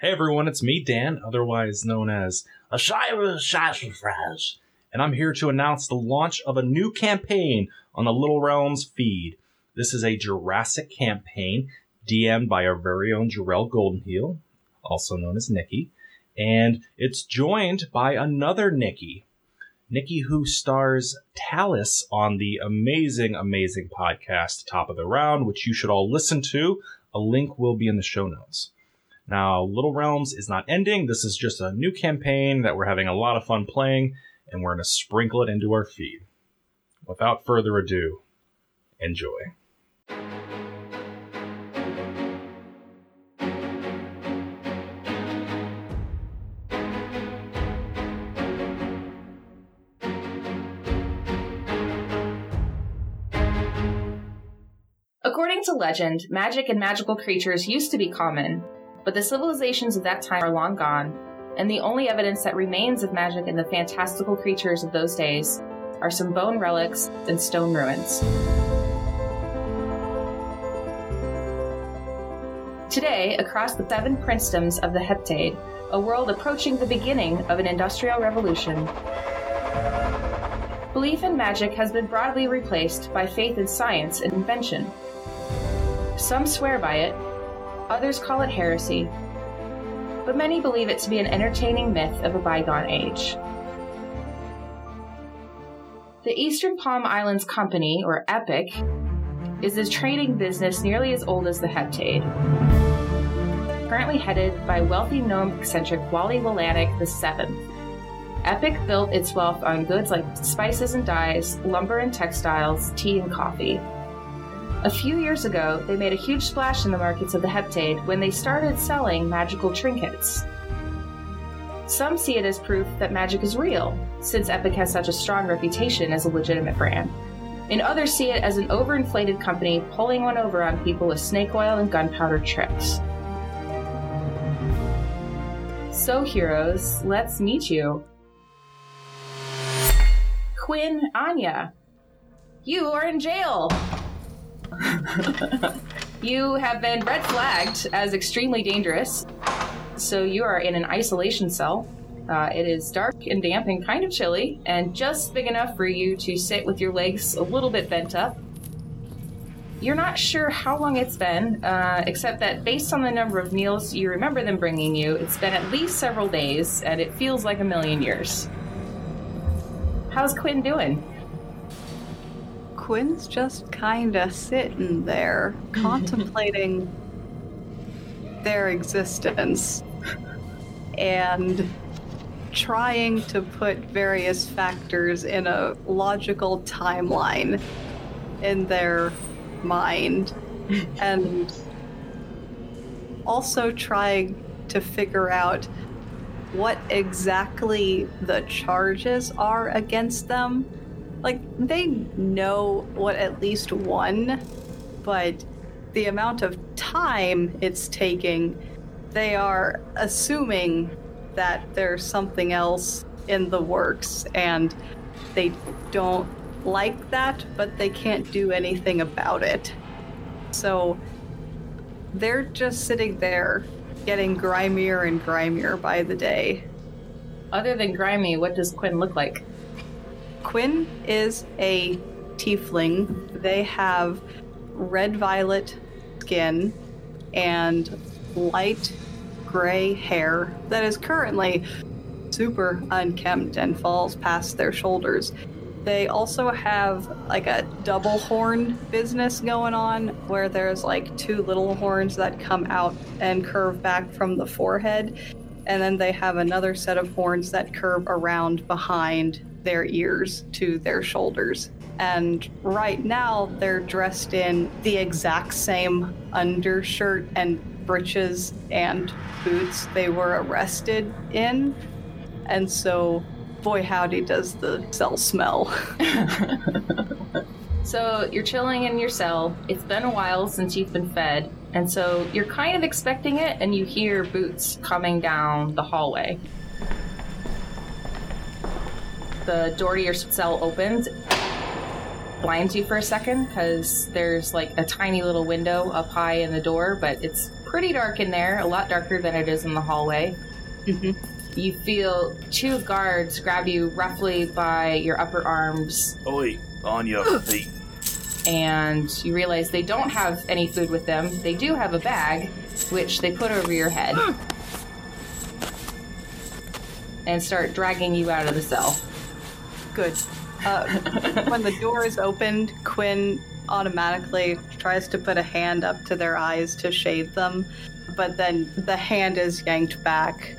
Hey everyone, it's me, Dan, otherwise known as a Cyrus Sassafras, and I'm here to announce the launch of a new campaign on the Little Realms feed. This is a Jurassic campaign DM'd by our very own Jarell Goldenheel, also known as Nikki, and it's joined by another Nikki, Nikki who stars Talis on the amazing, amazing podcast Top of the Round, which you should all listen to. A link will be in the show notes. Now, Little Realms is not ending. This is just a new campaign that we're having a lot of fun playing, and we're going to sprinkle it into our feed. Without further ado, enjoy. According to legend, magic and magical creatures used to be common, but the civilizations of that time are long gone, and the only evidence that remains of magic and the fantastical creatures of those days are some bone relics and stone ruins. Today, across the seven princedoms of the Heptade, a world approaching the beginning of an industrial revolution, belief in magic has been broadly replaced by faith in science and invention. Some swear by it, others call it heresy, but many believe it to be an entertaining myth of a bygone age. The Eastern Palm Islands Company, or EPIC, is a trading business nearly as old as the Heptade. Currently headed by wealthy gnome eccentric Wally Willanek VII. Epic built its wealth on goods like spices and dyes, lumber and textiles, tea and coffee. A few years ago, they made a huge splash in the markets of the Heptade when they started selling magical trinkets. Some see it as proof that magic is real, since Epic has such a strong reputation as a legitimate brand. And others see it as an overinflated company pulling one over on people with snake oil and gunpowder tricks. So, heroes, let's meet you. Quinn Anya, you are in jail. you have been red flagged as extremely dangerous, so you are in an isolation cell. Uh, it is dark and damp and kind of chilly, and just big enough for you to sit with your legs a little bit bent up. You're not sure how long it's been, uh, except that based on the number of meals you remember them bringing you, it's been at least several days, and it feels like a million years. How's Quinn doing? Quinn's just kinda sitting there, contemplating their existence and trying to put various factors in a logical timeline in their mind and also trying to figure out what exactly the charges are against them like they know what at least one, but the amount of time it's taking, they are assuming that there's something else in the works and they don't like that, but they can't do anything about it. So they're just sitting there getting grimier and grimier by the day. Other than grimy, what does Quinn look like? Quinn is a tiefling. They have red violet skin and light gray hair that is currently super unkempt and falls past their shoulders. They also have like a double horn business going on where there's like two little horns that come out and curve back from the forehead. And then they have another set of horns that curve around behind their ears to their shoulders. And right now, they're dressed in the exact same undershirt and breeches and boots they were arrested in. And so, boy, howdy, does the cell smell. so, you're chilling in your cell. It's been a while since you've been fed. And so, you're kind of expecting it, and you hear boots coming down the hallway the door to your cell opens, blinds you for a second because there's like a tiny little window up high in the door, but it's pretty dark in there, a lot darker than it is in the hallway. Mhm. You feel two guards grab you roughly by your upper arms, Oi, on your feet. and you realize they don't have any food with them. They do have a bag, which they put over your head. And start dragging you out of the cell. Good. Uh, when the door is opened, Quinn automatically tries to put a hand up to their eyes to shade them, but then the hand is yanked back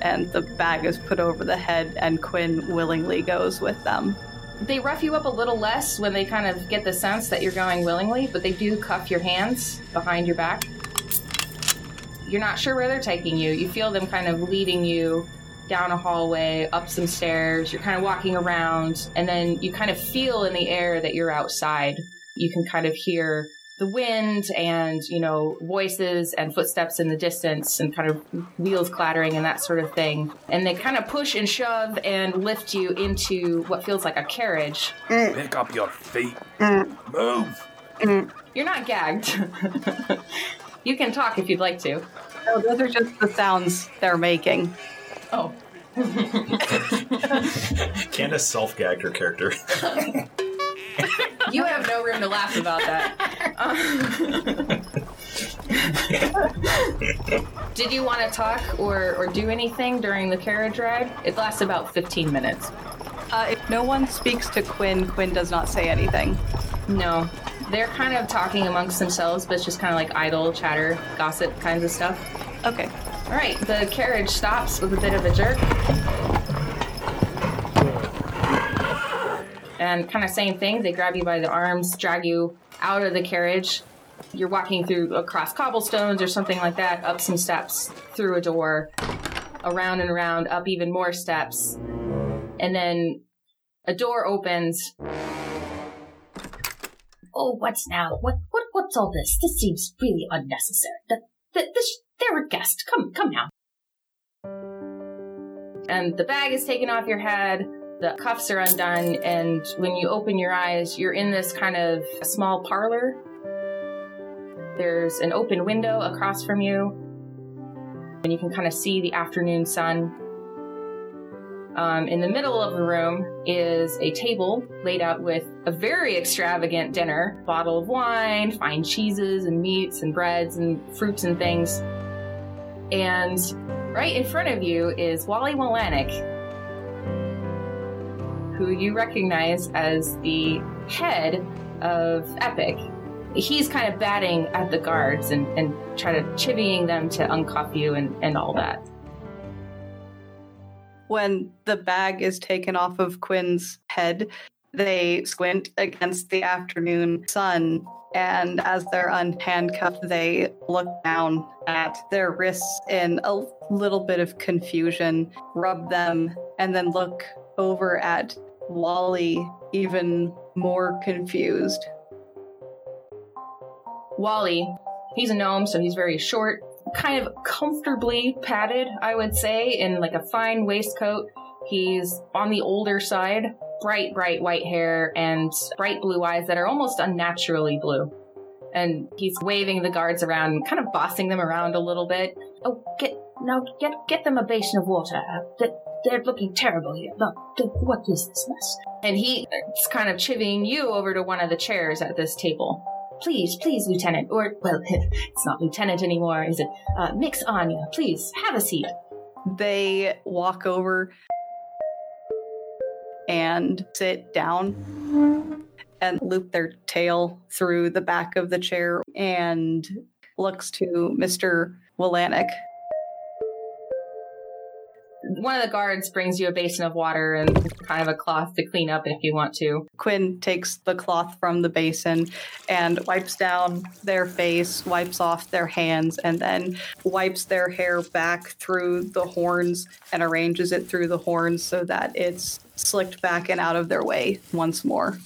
and the bag is put over the head, and Quinn willingly goes with them. They rough you up a little less when they kind of get the sense that you're going willingly, but they do cuff your hands behind your back. You're not sure where they're taking you. You feel them kind of leading you down a hallway, up some stairs. You're kind of walking around, and then you kind of feel in the air that you're outside. You can kind of hear the wind and, you know, voices and footsteps in the distance and kind of wheels clattering and that sort of thing. And they kind of push and shove and lift you into what feels like a carriage. Mm. Pick up your feet. Mm. Move. Mm. You're not gagged. you can talk if you'd like to. Oh, those are just the sounds they're making. Oh. Candace self gagged her character. You have no room to laugh about that. Did you want to talk or, or do anything during the carriage ride? It lasts about 15 minutes. Uh, if no one speaks to Quinn, Quinn does not say anything. No. They're kind of talking amongst themselves, but it's just kind of like idle chatter, gossip kinds of stuff. Okay. All right, the carriage stops with a bit of a jerk. And kind of same thing, they grab you by the arms, drag you out of the carriage. You're walking through across cobblestones or something like that, up some steps, through a door, around and around, up even more steps. And then a door opens. Oh, what's now? What, what, what's all this? This seems really unnecessary. The, the, this, they're a guest. Come, come now. and the bag is taken off your head, the cuffs are undone, and when you open your eyes, you're in this kind of small parlor. There's an open window across from you, and you can kind of see the afternoon sun. Um, in the middle of the room is a table laid out with a very extravagant dinner bottle of wine, fine cheeses and meats and breads and fruits and things. And Right in front of you is Wally Wolanik, who you recognize as the head of Epic. He's kind of batting at the guards and, and try to chivying them to uncuff you and, and all that. When the bag is taken off of Quinn's head, they squint against the afternoon sun. And as they're unhandcuffed, they look down at their wrists in a little bit of confusion, rub them, and then look over at Wally, even more confused. Wally, he's a gnome, so he's very short, kind of comfortably padded, I would say, in like a fine waistcoat. He's on the older side, bright, bright white hair and bright blue eyes that are almost unnaturally blue. And he's waving the guards around, kind of bossing them around a little bit. Oh, get now, get get them a basin of water. Uh, they- they're looking terrible here. Look, what is this mess? And he's kind of chivying you over to one of the chairs at this table. Please, please, Lieutenant. Or, well, It's not lieutenant anymore, is it? Uh, Mix Anya, please have a seat. They walk over and sit down and loop their tail through the back of the chair and looks to Mr. Willanek. One of the guards brings you a basin of water and kind of a cloth to clean up if you want to. Quinn takes the cloth from the basin and wipes down their face, wipes off their hands, and then wipes their hair back through the horns and arranges it through the horns so that it's slicked back and out of their way once more.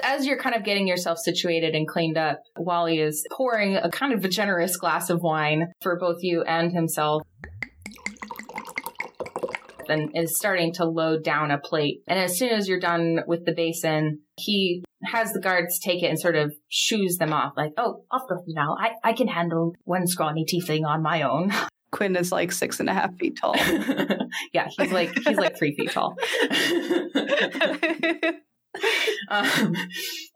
As you're kind of getting yourself situated and cleaned up, Wally is pouring a kind of a generous glass of wine for both you and himself. And is starting to load down a plate. And as soon as you're done with the basin, he has the guards take it and sort of shoos them off, like, oh, off with you now. I, I can handle one scrawny tiefling on my own. Quinn is like six and a half feet tall. yeah, he's like he's like three feet tall. um,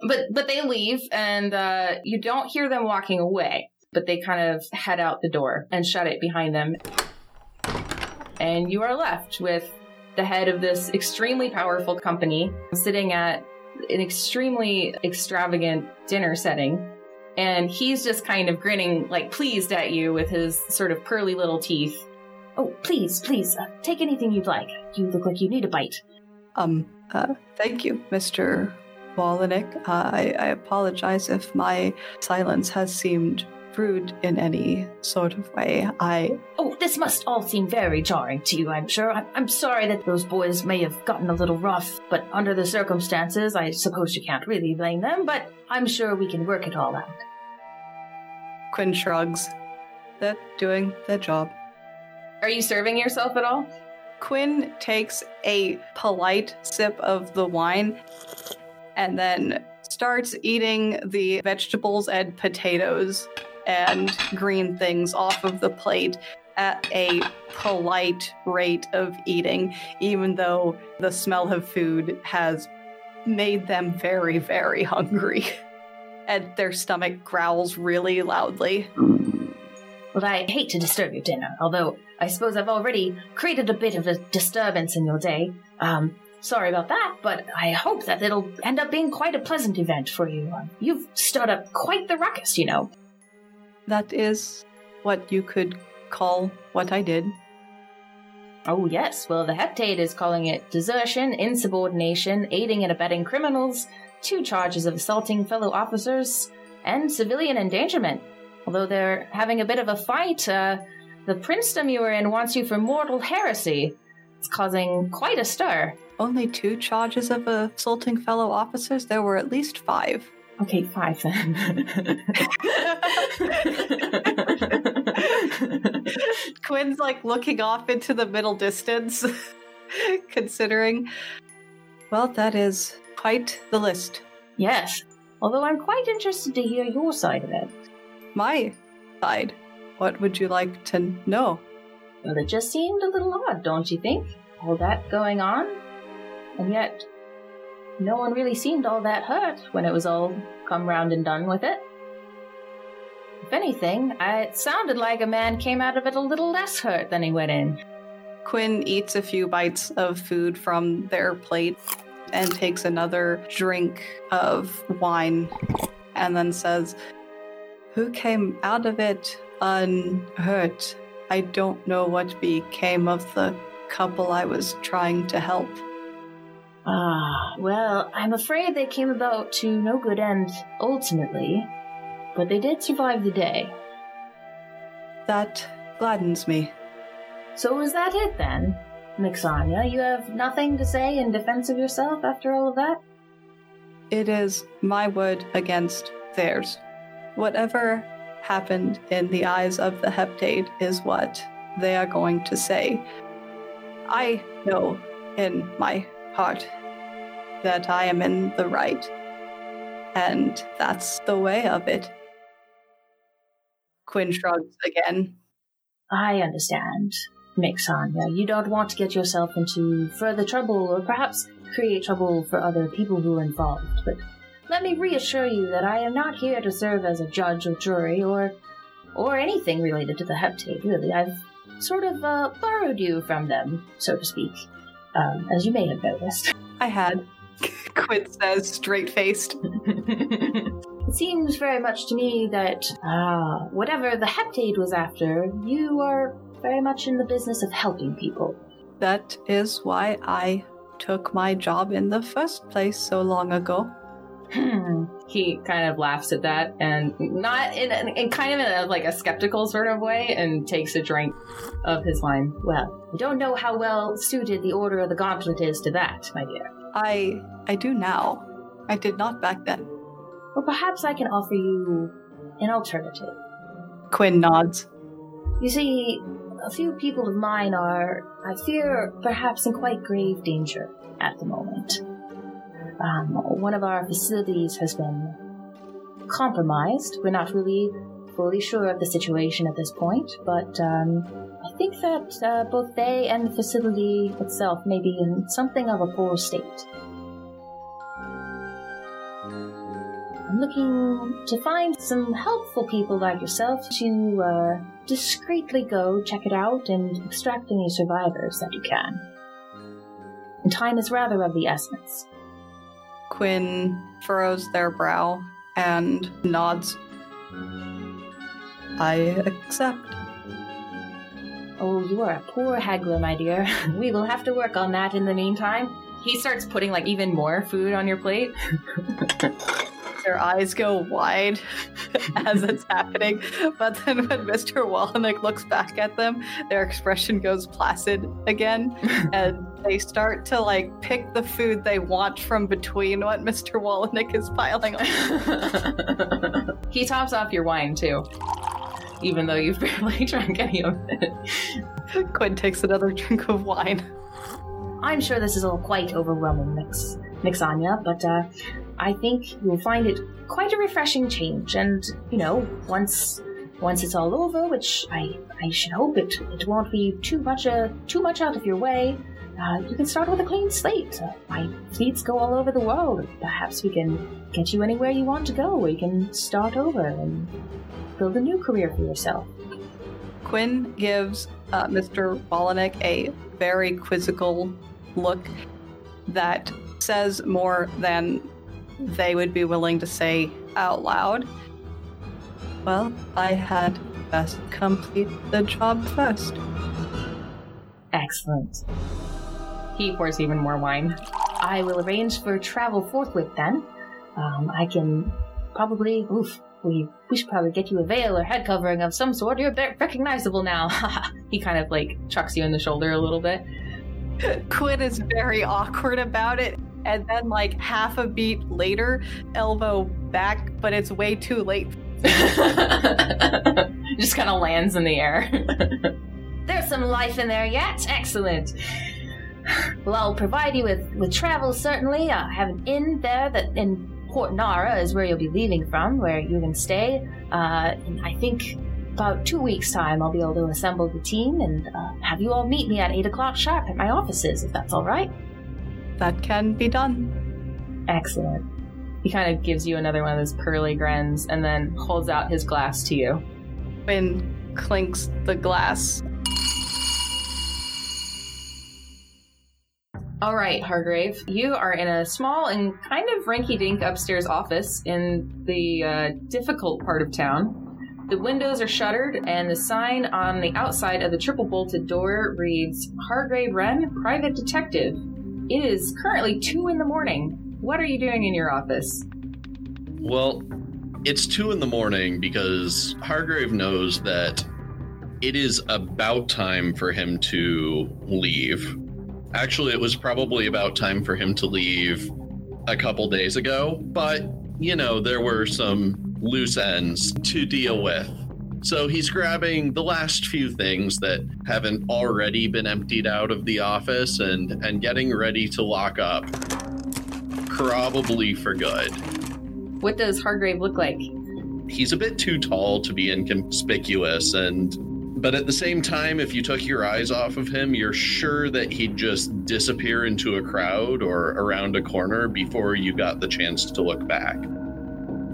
but but they leave and uh, you don't hear them walking away but they kind of head out the door and shut it behind them and you are left with the head of this extremely powerful company sitting at an extremely extravagant dinner setting and he's just kind of grinning like pleased at you with his sort of pearly little teeth Oh, please, please, uh, take anything you'd like. You look like you need a bite. Um, uh, thank you, Mr. Wallenick. Uh, I, I apologize if my silence has seemed rude in any sort of way. I. Oh, this must all seem very jarring to you, I'm sure. I'm, I'm sorry that those boys may have gotten a little rough, but under the circumstances, I suppose you can't really blame them, but I'm sure we can work it all out. Quinn shrugs. They're doing their job. are you serving yourself at all Quinn takes a polite sip of the wine and then starts eating the vegetables and potatoes and green things off of the plate at a polite rate of eating, even though the smell of food has made them very, very hungry. And their stomach growls really loudly. Well, I hate to disturb your dinner, although I suppose I've already created a bit of a disturbance in your day. Um, sorry about that, but I hope that it'll end up being quite a pleasant event for you. You've stirred up quite the ruckus, you know. That is what you could call what I did. Oh, yes. Well, the Heptade is calling it desertion, insubordination, aiding and abetting criminals, two charges of assaulting fellow officers, and civilian endangerment. Although they're having a bit of a fight, uh, the princedom you were in wants you for mortal heresy. It's causing quite a stir. Only two charges of assaulting fellow officers? There were at least five. Okay, five then. Quinn's like looking off into the middle distance, considering. Well, that is quite the list. Yes. Although I'm quite interested to hear your side of it. My side. What would you like to know? Well, it just seemed a little odd, don't you think? All that going on? And yet, no one really seemed all that hurt when it was all come round and done with it. if anything, it sounded like a man came out of it a little less hurt than he went in. Quinn eats a few bites of food from their plate and takes another drink of wine and then says, Who came out of it unhurt? I don't know what became of the couple I was trying to help. Ah, well, I'm afraid they came about to no good end ultimately, but they did survive the day. That gladdens me. So is that it then? Mixanya, you have nothing to say in defense of yourself after all of that? It is my word against theirs. Whatever happened in the eyes of the Heptade is what they are going to say. I know in my heart that I am in the right, and that's the way of it. Quinn shrugs again. I understand, Mixanya. You don't want to get yourself into further trouble or perhaps create trouble for other people who are involved, but let me reassure you that I am not here to serve as a judge or jury or or anything related to the Heptade, really. I've sort of uh, borrowed you from them, so to speak, um, as you may have noticed. I had. Quinn says, straight faced. It seems very much to me that uh, whatever the Heptade was after, you are very much in the business of helping people. That is why I took my job in the first place so long ago. He kind of laughs at that and not in, in kind of in a, like a skeptical sort of way and takes a drink of his wine. Well, I don't know how well suited the Order of the Gauntlet is to that, my dear. I I do now. I did not back then. Or perhaps I can offer you an alternative. Quinn nods. You see, a few people of mine are, I fear, perhaps in quite grave danger at the moment. Um, one of our facilities has been compromised. We're not really fully sure of the situation at this point, but um, I think that uh, both they and the facility itself may be in something of a poor state. I'm looking to find some helpful people like yourself to uh, discreetly go check it out and extract any survivors that you can. And time is rather of the essence. Quinn furrows their brow and nods. I accept. Oh, you are a poor haggler, my dear. We will have to work on that in the meantime. He starts putting like even more food on your plate. Their eyes go wide as it's happening, but then when Mr. Wallenick looks back at them, their expression goes placid again, and they start to like pick the food they want from between what Mr. Wallenick is piling on. he tops off your wine too, even though you've barely drunk any of it. Quinn takes another drink of wine. I'm sure this is all quite overwhelming, Mix Mixanya, but uh, I think you'll find it quite a refreshing change. And you know, once once it's all over, which I I should hope it it won't be too much uh, too much out of your way. Uh, you can start with a clean slate. Uh, my fleets go all over the world. Perhaps we can get you anywhere you want to go, where you can start over and build a new career for yourself. Quinn gives uh, Mr. Wallenick a very quizzical look that says more than they would be willing to say out loud. Well, I had best complete the job first. Excellent. He pours even more wine. I will arrange for travel forthwith then. Um, I can probably. Oof. We, we should probably get you a veil or head covering of some sort. You're recognizable now. he kind of like chucks you in the shoulder a little bit. Quinn is very awkward about it. And then, like half a beat later, elbow back, but it's way too late. Just kind of lands in the air. There's some life in there yet. Excellent. Well, I'll provide you with, with travel, certainly. I have an inn there that in Port Nara is where you'll be leaving from, where you can stay. Uh, I think about two weeks' time, I'll be able to assemble the team and uh, have you all meet me at 8 o'clock sharp at my offices, if that's all right. That can be done. Excellent. He kind of gives you another one of those pearly grins and then holds out his glass to you. Quinn clinks the glass. All right, Hargrave, you are in a small and kind of rinky dink upstairs office in the uh, difficult part of town. The windows are shuttered, and the sign on the outside of the triple bolted door reads Hargrave Wren, Private Detective. It is currently 2 in the morning. What are you doing in your office? Well, it's two in the morning because Hargrave knows that it is about time for him to leave. Actually, it was probably about time for him to leave a couple days ago, but you know, there were some loose ends to deal with. So he's grabbing the last few things that haven't already been emptied out of the office and and getting ready to lock up. Probably for good. What does Hargrave look like? He's a bit too tall to be inconspicuous and but at the same time if you took your eyes off of him, you're sure that he'd just disappear into a crowd or around a corner before you got the chance to look back.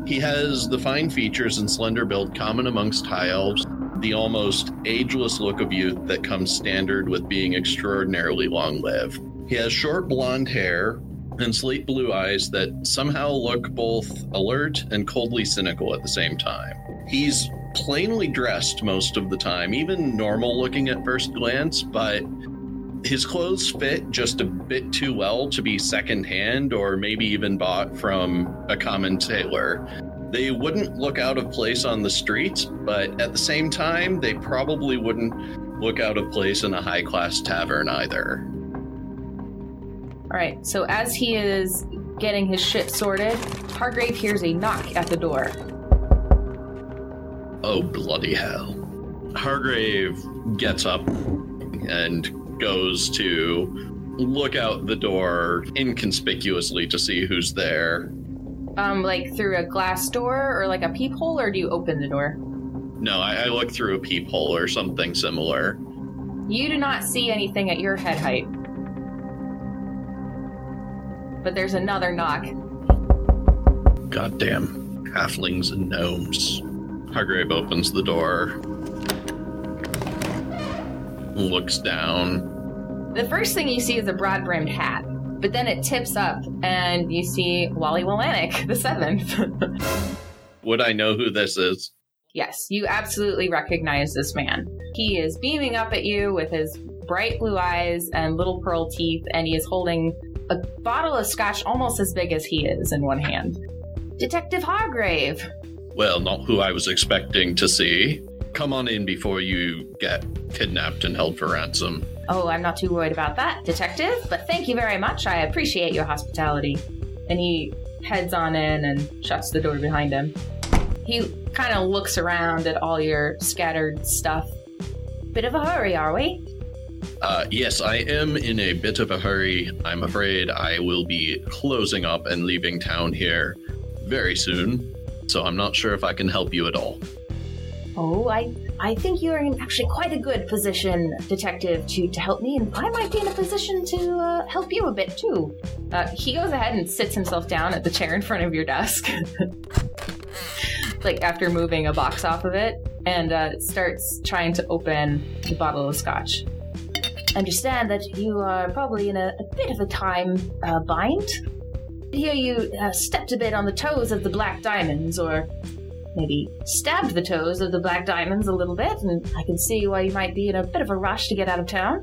He has the fine features and slender build common amongst high elves, the almost ageless look of youth that comes standard with being extraordinarily long lived. He has short blonde hair and slate blue eyes that somehow look both alert and coldly cynical at the same time. He's plainly dressed most of the time, even normal looking at first glance, but his clothes fit just a bit too well to be secondhand or maybe even bought from a common tailor. They wouldn't look out of place on the streets, but at the same time, they probably wouldn't look out of place in a high class tavern either. All right, so as he is getting his shit sorted, Hargrave hears a knock at the door. Oh, bloody hell. Hargrave gets up and goes to look out the door inconspicuously to see who's there. Um, like through a glass door or like a peephole, or do you open the door? No, I, I look through a peephole or something similar. You do not see anything at your head height. But there's another knock. Goddamn halflings and gnomes. Hargrave opens the door, looks down. The first thing you see is a broad brimmed hat, but then it tips up and you see Wally Walanik, the seventh. Would I know who this is? yes, you absolutely recognize this man. He is beaming up at you with his bright blue eyes and little pearl teeth, and he is holding a bottle of scotch almost as big as he is in one hand. Detective Hargrave. Well, not who I was expecting to see. Come on in before you get kidnapped and held for ransom. Oh, I'm not too worried about that, Detective, but thank you very much. I appreciate your hospitality. And he heads on in and shuts the door behind him. He kind of looks around at all your scattered stuff. Bit of a hurry, are we? Uh, yes, I am in a bit of a hurry. I'm afraid I will be closing up and leaving town here very soon, so I'm not sure if I can help you at all. Oh, I I think you're in actually quite a good position, detective, to, to help me, and I might be in a position to uh, help you a bit too. Uh, he goes ahead and sits himself down at the chair in front of your desk. like after moving a box off of it, and uh, starts trying to open the bottle of scotch. Understand that you are probably in a, a bit of a time uh, bind. Here you uh, stepped a bit on the toes of the Black Diamonds, or maybe stabbed the toes of the Black Diamonds a little bit, and I can see why you might be in a bit of a rush to get out of town.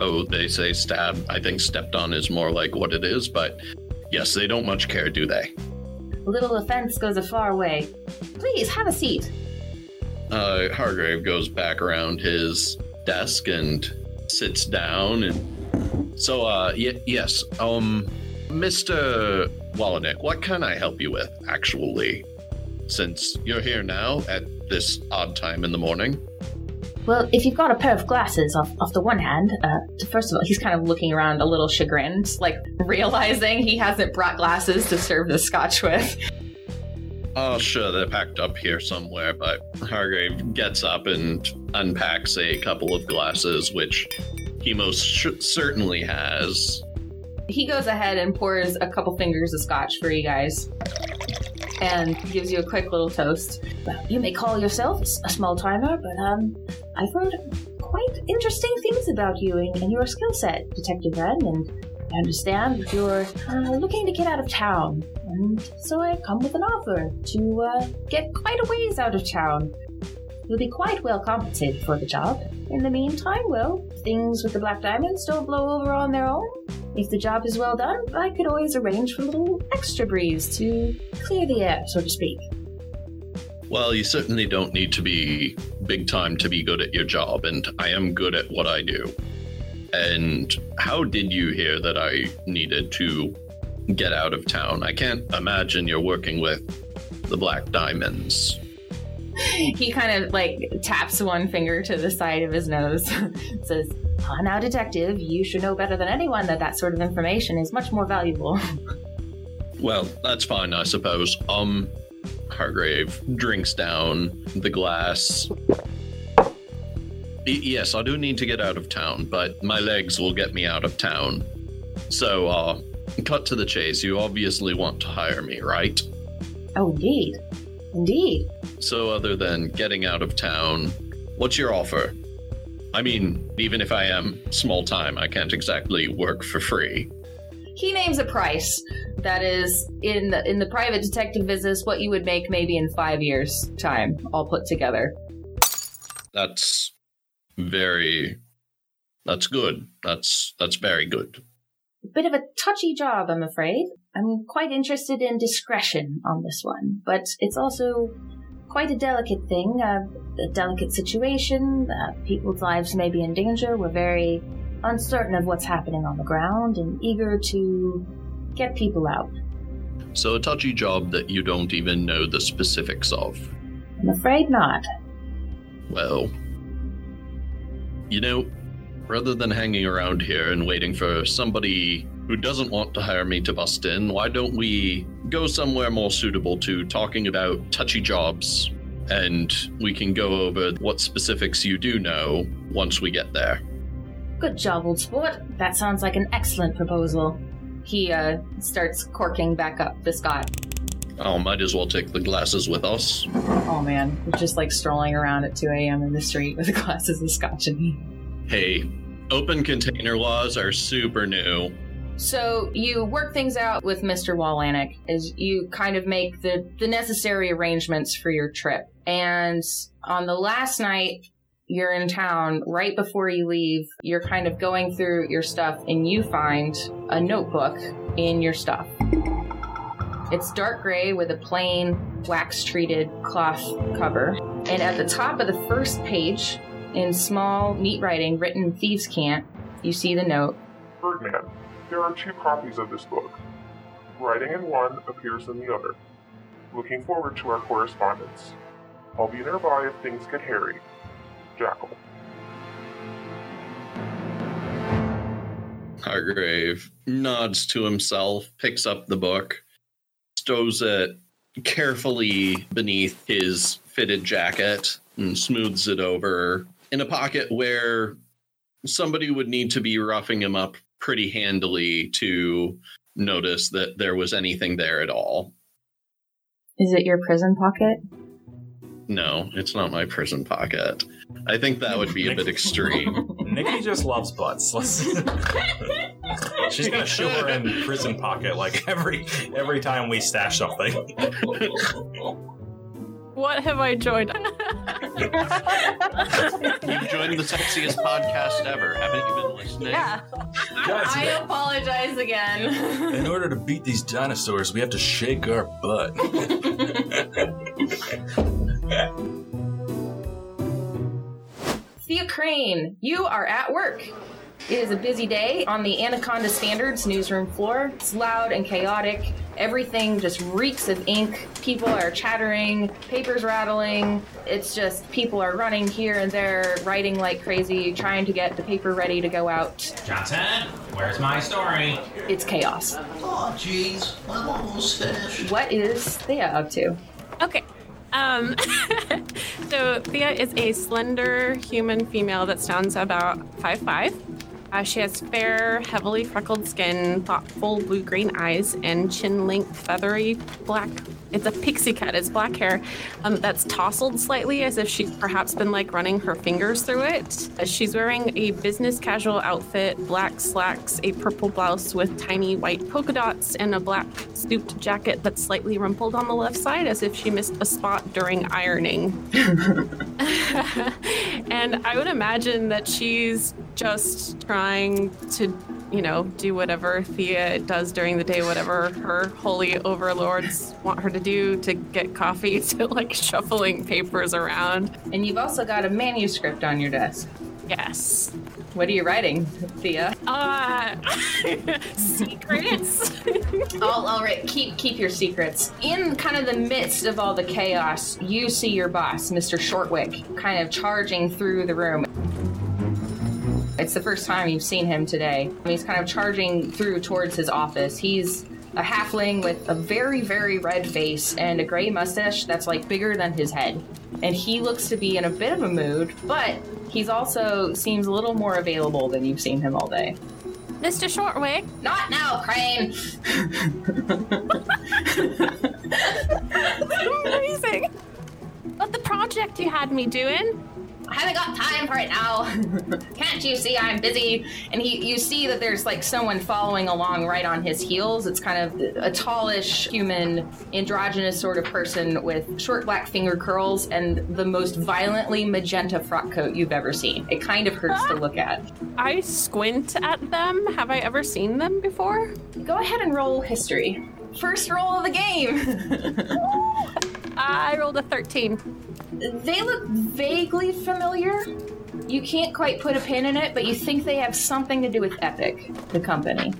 Oh, they say stab. I think stepped on is more like what it is, but yes, they don't much care, do they? A little offense goes a far way. Please have a seat. Uh, Hargrave goes back around his desk and sits down and so uh y- yes um mr Wallenick, what can i help you with actually since you're here now at this odd time in the morning? Well, if you've got a pair of glasses, off, off the one hand, uh, First of all, he's kind of looking around a little chagrined, like realizing he hasn't brought glasses to serve the scotch with. oh sure they're packed up here somewhere but hargrave gets up and unpacks a couple of glasses which he most sh- certainly has. He goes ahead and pours a couple fingers of scotch for you guys and gives you a quick little toast. well, you may call yourself a small timer, but um, I've heard quite interesting things about you and, and your skill set, Detective Red, and I understand you're uh, looking to get out of town, and so I've come with an offer to uh, get quite a ways out of town. You'll be quite well compensated for the job. In the meantime, well, things with the Black Diamonds don't blow over on their own. If the job is well done, I could always arrange for a little extra breeze to clear the air, so to speak. Well, you certainly don't need to be big time to be good at your job, and I am good at what I do. And how did you hear that I needed to get out of town? I can't imagine you're working with the Black Diamonds. He kind of like taps one finger to the side of his nose, says, Ah, now, Detective, you should know better than anyone that that sort of information is much more valuable. Well, that's fine, I suppose. Um, Hargrave drinks down the glass. Yes, I do need to get out of town, but my legs will get me out of town. So, uh, cut to the chase. You obviously want to hire me, right? oh, indeed. Indeed. So, other than getting out of town, what's your offer? I mean, even if I am small time, I can't exactly work for free. he names a price that is in the, in the private detective business what you would make maybe in five years' time, all put together. That's very. That's good. That's that's very good. Bit of a touchy job, I'm afraid. I'm quite interested in discretion on this one, but it's also quite a delicate thing, uh, a delicate situation. Uh, people's lives may be in danger. We're very uncertain of what's happening on the ground and eager to get people out. So a touchy job that you don't even know the specifics of. I'm afraid not. Well, You know, rather than hanging around here and waiting for somebody who doesn't want to hire me to bust in, why don't we go somewhere more suitable to talking about touchy jobs? And we can go over what specifics you do know once we get there. Good job, old sport. That sounds like an excellent proposal. He uh, starts corking back up the Scott. Oh, might as well take the glasses with us. Oh man, he's just like strolling around at 2 a.m. in the street with glasses of scotch in hand. Hey, open container laws are super new. So you work things out with Mr. Wallanek as you kind of make the, the necessary arrangements for your trip. And on the last night you're in town, right before you leave, you're kind of going through your stuff and you find a notebook in your stuff. It's dark gray with a plain wax treated cloth cover. And at the top of the first page, in small, neat writing written thieves' cant, you see the note Birdman, there are two copies of this book. Writing in one appears in the other. Looking forward to our correspondence. I'll be nearby if things get hairy. Jackal. Hargrave nods to himself, picks up the book, stows it carefully beneath his fitted jacket, and smooths it over in a pocket where somebody would need to be roughing him up pretty handily to notice that there was anything there at all. Is it your prison pocket? No, it's not my prison pocket. I think that would be a bit extreme. Nikki just loves butts. Let's- She's gonna show her in prison pocket like every every time we stash something. What have I joined? You've joined the sexiest podcast ever. Haven't you been listening? yeah. I apologize again. In order to beat these dinosaurs, we have to shake our butt. Thea Crane, you are at work. It is a busy day on the Anaconda Standards newsroom floor. It's loud and chaotic. Everything just reeks of ink. People are chattering, papers rattling. It's just people are running here and there, writing like crazy, trying to get the paper ready to go out. Johnson, where's my story? It's chaos. Oh, jeez, I'm almost finished. What is Thea up to? Okay. Um, so Thea is a slender human female that stands about five five. Uh, she has fair, heavily freckled skin, thoughtful blue-green eyes, and chin-length, feathery black. It's a pixie cut. It's black hair um, that's tousled slightly, as if she's perhaps been like running her fingers through it. Uh, she's wearing a business casual outfit, black slacks, a purple blouse with tiny white polka dots, and a black stooped jacket that's slightly rumpled on the left side, as if she missed a spot during ironing. and I would imagine that she's just trying to, you know, do whatever Thea does during the day, whatever her holy overlords want her to do to get coffee, to like shuffling papers around. And you've also got a manuscript on your desk. Yes. What are you writing, Thea? Uh, secrets. all, all right, keep keep your secrets. In kind of the midst of all the chaos, you see your boss, Mr. Shortwick, kind of charging through the room. It's the first time you've seen him today. He's kind of charging through towards his office. He's a halfling with a very, very red face and a gray mustache that's like bigger than his head. And he looks to be in a bit of a mood, but he's also seems a little more available than you've seen him all day. Mr. Shortwick. Not now, Crane! Amazing. But the project you had me doing. I haven't got time for it now. Can't you see I'm busy? And he, you see that there's like someone following along right on his heels. It's kind of a tallish, human, androgynous sort of person with short black finger curls and the most violently magenta frock coat you've ever seen. It kind of hurts to look at. I squint at them. Have I ever seen them before? Go ahead and roll history. First roll of the game. I rolled a 13. They look vaguely familiar. You can't quite put a pin in it, but you think they have something to do with Epic, the company.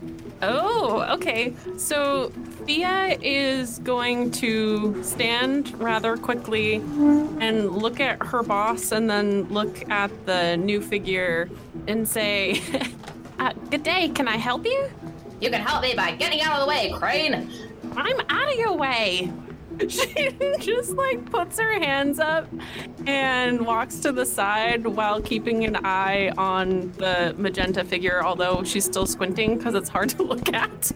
Oh, okay. So Thea is going to stand rather quickly and look at her boss and then look at the new figure and say, uh, Good day, can I help you? You can help me by getting out of the way, Crane. I'm out of your way. She just like puts her hands up and walks to the side while keeping an eye on the magenta figure, although she's still squinting because it's hard to look at.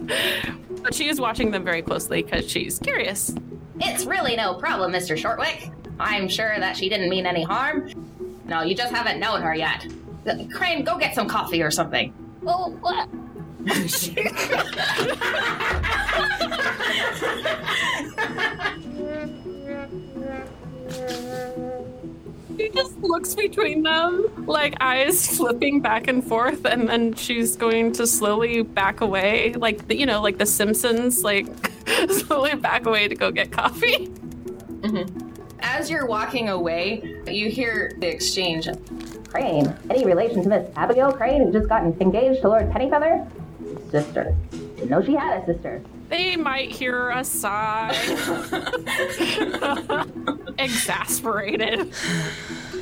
But she is watching them very closely because she's curious. It's really no problem, Mr. Shortwick. I'm sure that she didn't mean any harm. No, you just haven't known her yet. Crane, go get some coffee or something. Oh, what? She just looks between them, like eyes flipping back and forth, and then she's going to slowly back away, like the, you know, like the Simpsons, like slowly back away to go get coffee. Mm-hmm. As you're walking away, you hear the exchange. Crane. Any relation to Miss Abigail Crane who just got engaged to Lord Pennyfeather? Sister. Didn't know she had a sister. They might hear a sigh. Exasperated.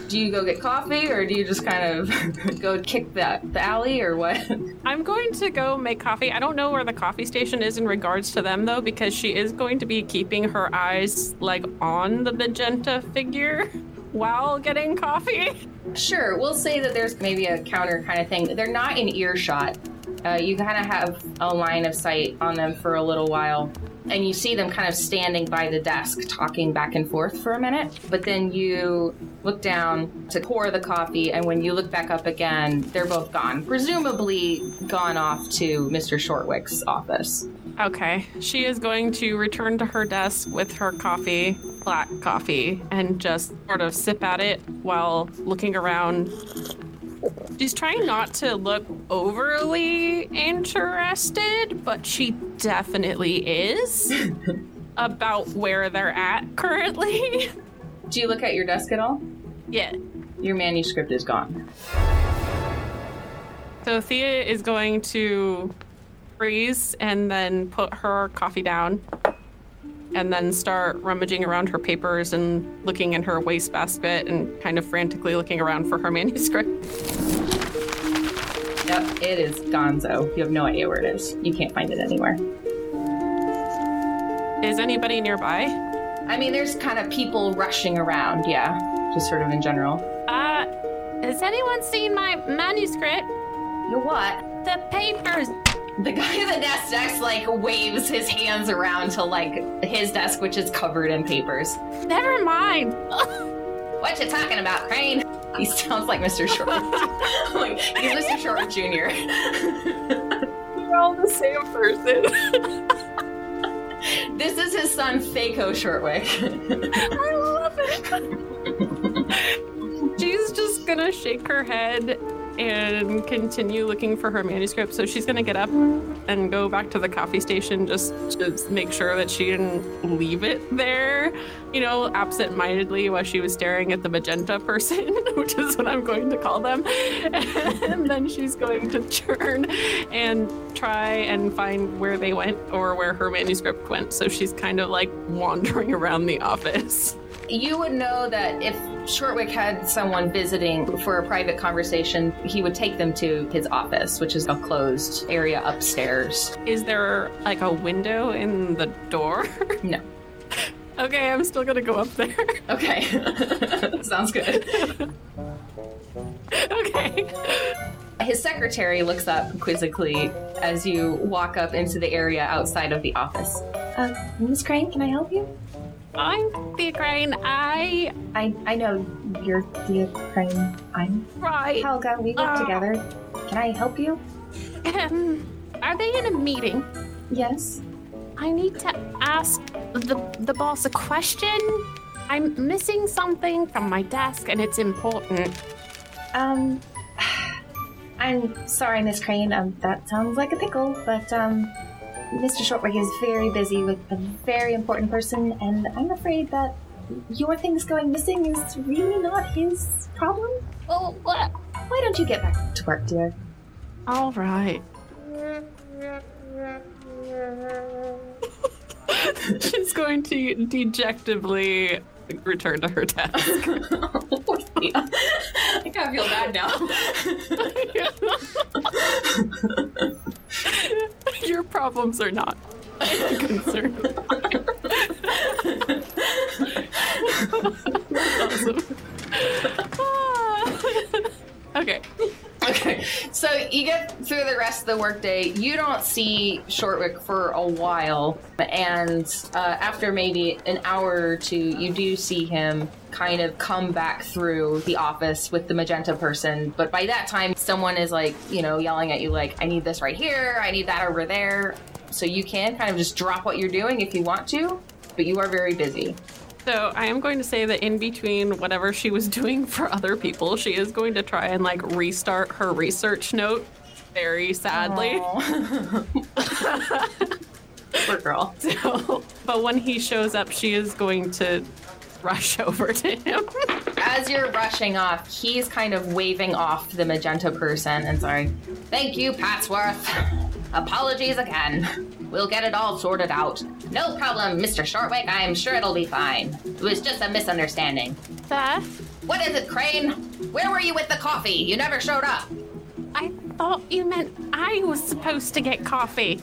Do you go get coffee or do you just kind of go kick the, the alley or what? I'm going to go make coffee. I don't know where the coffee station is in regards to them though, because she is going to be keeping her eyes like on the magenta figure while getting coffee. Sure, we'll say that there's maybe a counter kind of thing. They're not in earshot. Uh, you kind of have a line of sight on them for a little while, and you see them kind of standing by the desk talking back and forth for a minute. But then you look down to pour the coffee, and when you look back up again, they're both gone. Presumably gone off to Mr. Shortwick's office. Okay. She is going to return to her desk with her coffee, black coffee, and just sort of sip at it while looking around. She's trying not to look overly interested, but she definitely is about where they're at currently. Do you look at your desk at all? yeah. Your manuscript is gone. So Thea is going to freeze and then put her coffee down and then start rummaging around her papers and looking in her wastebasket and kind of frantically looking around for her manuscript. Yep, it is gonzo. You have no idea where it is. You can't find it anywhere. Is anybody nearby? I mean, there's kind of people rushing around, yeah, just sort of in general. Uh, has anyone seen my manuscript? You what? The papers. The guy at the desk next, like, waves his hands around to, like, his desk, which is covered in papers. Never mind. What you talking about, Crane? He sounds like Mr. Short. like, he's Mr. Short Jr. We're all the same person. this is his son, Fako Shortwick. I love it. She's just gonna shake her head and continue looking for her manuscript. So she's gonna get up and go back to the coffee station just to make sure that she didn't leave it there, you know, absent-mindedly while she was staring at the magenta person, which is what I'm going to call them. And then she's going to turn and try and find where they went or where her manuscript went. So she's kind of like wandering around the office. You would know that if Shortwick had someone visiting for a private conversation, he would take them to his office, which is a closed area upstairs. Is there like a window in the door? No. okay, I'm still gonna go up there. Okay. Sounds good. okay. His secretary looks up quizzically as you walk up into the area outside of the office. Uh, Miss Crane, can I help you? I'm Thea Crane. I I I know you're Thea Crane. I'm right. Helga. We work Uh, together. Can I help you? Um, are they in a meeting? Yes. I need to ask the the boss a question. I'm missing something from my desk, and it's important. Um, I'm sorry, Miss Crane. Um, that sounds like a pickle, but um, Mr. Shortwick is very busy with a very important person, and I'm afraid that your things going missing is really not his problem. Oh, what? Why don't you get back to work, dear? All right. She's going to dejectively return to her desk. I kind of feel bad now. Your problems are not a concern. awesome. okay. Okay, so you get through the rest of the workday. You don't see Shortwick for a while, and uh, after maybe an hour or two, you do see him kind of come back through the office with the magenta person. But by that time, someone is like, you know, yelling at you, like, I need this right here, I need that over there. So you can kind of just drop what you're doing if you want to, but you are very busy. So I am going to say that in between whatever she was doing for other people, she is going to try and like restart her research note very sadly. Poor girl. So, but when he shows up, she is going to rush over to him. As you're rushing off, he's kind of waving off the magenta person and sorry. Thank you, Patsworth. Apologies again. We'll get it all sorted out. No problem, Mr. Shortwick. I'm sure it'll be fine. It was just a misunderstanding. Beth? What is it, Crane? Where were you with the coffee? You never showed up. I thought you meant I was supposed to get coffee.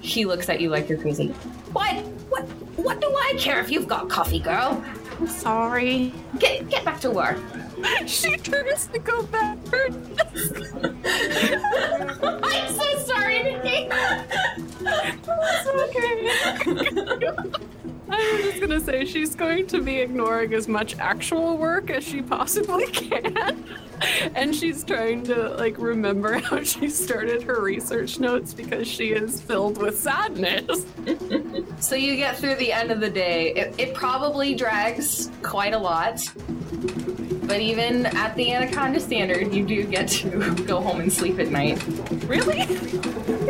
He looks at you like you're crazy. What? What? What do I care if you've got coffee, girl? I'm sorry. Get get back to work. She turns to go back. I'm so sorry, Nikki. It's okay. I was just gonna say she's going to be ignoring as much actual work as she possibly can. And she's trying to like remember how she started her research notes because she is filled with sadness. So you get through the end of the day. It, it probably drags quite a lot. But even at the Anaconda standard, you do get to go home and sleep at night. Really?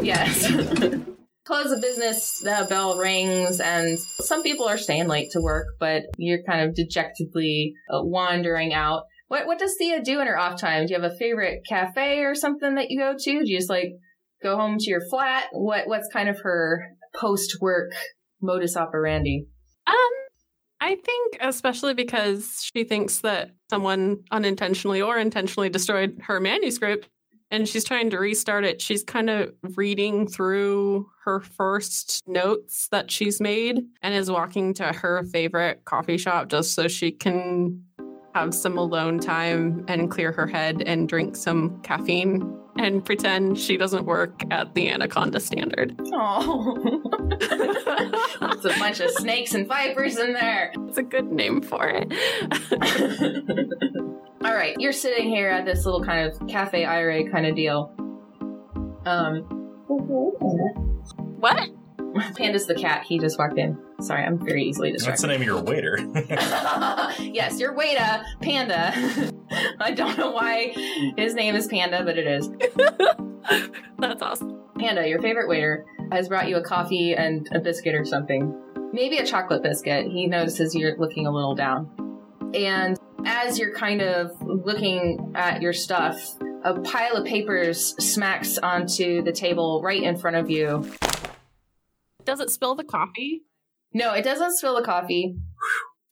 Yes. Close of business, the bell rings, and some people are staying late to work, but you're kind of dejectedly uh, wandering out. What what does Thea do in her off time? Do you have a favorite cafe or something that you go to? Do you just like go home to your flat? What what's kind of her post work modus operandi? Um, I think especially because she thinks that someone unintentionally or intentionally destroyed her manuscript and she's trying to restart it. She's kind of reading through her first notes that she's made and is walking to her favorite coffee shop just so she can have some alone time and clear her head and drink some caffeine and pretend she doesn't work at the Anaconda Standard. Oh, it's a bunch of snakes and vipers in there. It's a good name for it. All right, you're sitting here at this little kind of cafe IRA kind of deal. Um, what? Panda's the cat. He just walked in. Sorry, I'm very easily That's distracted. the name of your waiter. yes, your waiter, Panda. I don't know why his name is Panda, but it is. That's awesome. Panda, your favorite waiter, has brought you a coffee and a biscuit or something. Maybe a chocolate biscuit. He notices you're looking a little down. And as you're kind of looking at your stuff, a pile of papers smacks onto the table right in front of you. Does it spill the coffee? No, it doesn't spill the coffee.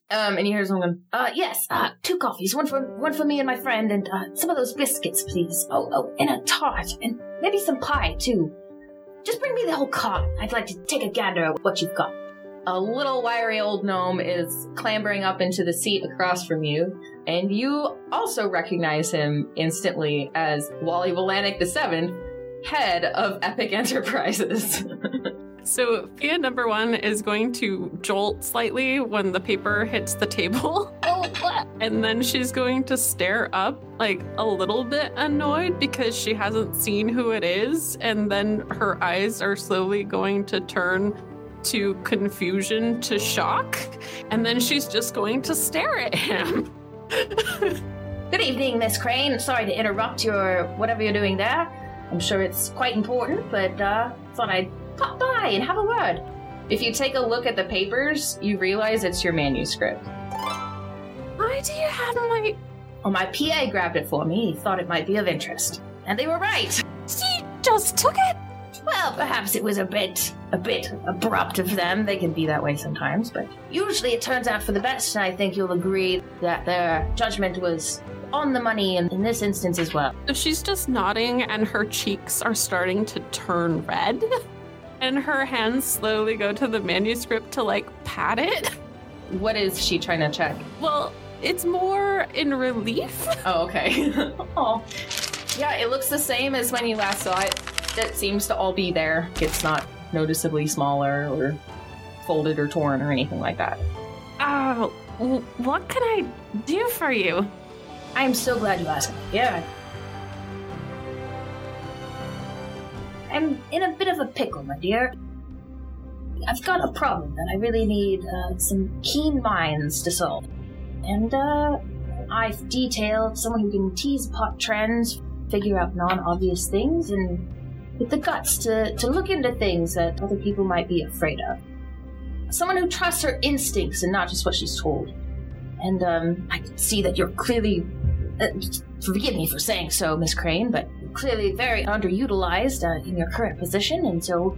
Um, and you hear someone uh, yes, uh, two coffees, one for, one for me and my friend, and, uh, some of those biscuits, please. Oh, oh, and a tart, and maybe some pie, too. Just bring me the whole cart. I'd like to take a gander at what you've got. A little wiry old gnome is clambering up into the seat across from you, and you also recognize him instantly as Wally Volanic Seventh, head of Epic Enterprises. So, Fia number one is going to jolt slightly when the paper hits the table. Oh. And then she's going to stare up, like a little bit annoyed because she hasn't seen who it is. And then her eyes are slowly going to turn to confusion to shock. And then she's just going to stare at him. Good evening, Miss Crane. Sorry to interrupt your whatever you're doing there. I'm sure it's quite important, but uh, thought I'd pop by and have a word. If you take a look at the papers, you realize it's your manuscript. Why do you have my. Well, my PA grabbed it for me. He thought it might be of interest. And they were right. She just took it? Well, perhaps it was a bit a bit abrupt of them. They can be that way sometimes, but usually it turns out for the best, and I think you'll agree that their judgment was on the money in, in this instance as well. So she's just nodding, and her cheeks are starting to turn red. And her hands slowly go to the manuscript to like pat it. What is she trying to check? Well, it's more in relief. Oh, okay. oh. Yeah, it looks the same as when you last saw it. It seems to all be there. It's not noticeably smaller or folded or torn or anything like that. Oh, w- what can I do for you? I'm so glad you asked. Yeah. I'm in a bit of a pickle, my dear. I've got a problem that I really need uh, some keen minds to solve. And, uh, I've detailed someone who can tease apart trends, figure out non obvious things, and with the guts to, to look into things that other people might be afraid of. Someone who trusts her instincts and not just what she's told. And, um, I can see that you're clearly. Uh, forgive me for saying so, Miss Crane, but clearly very underutilized uh, in your current position, and so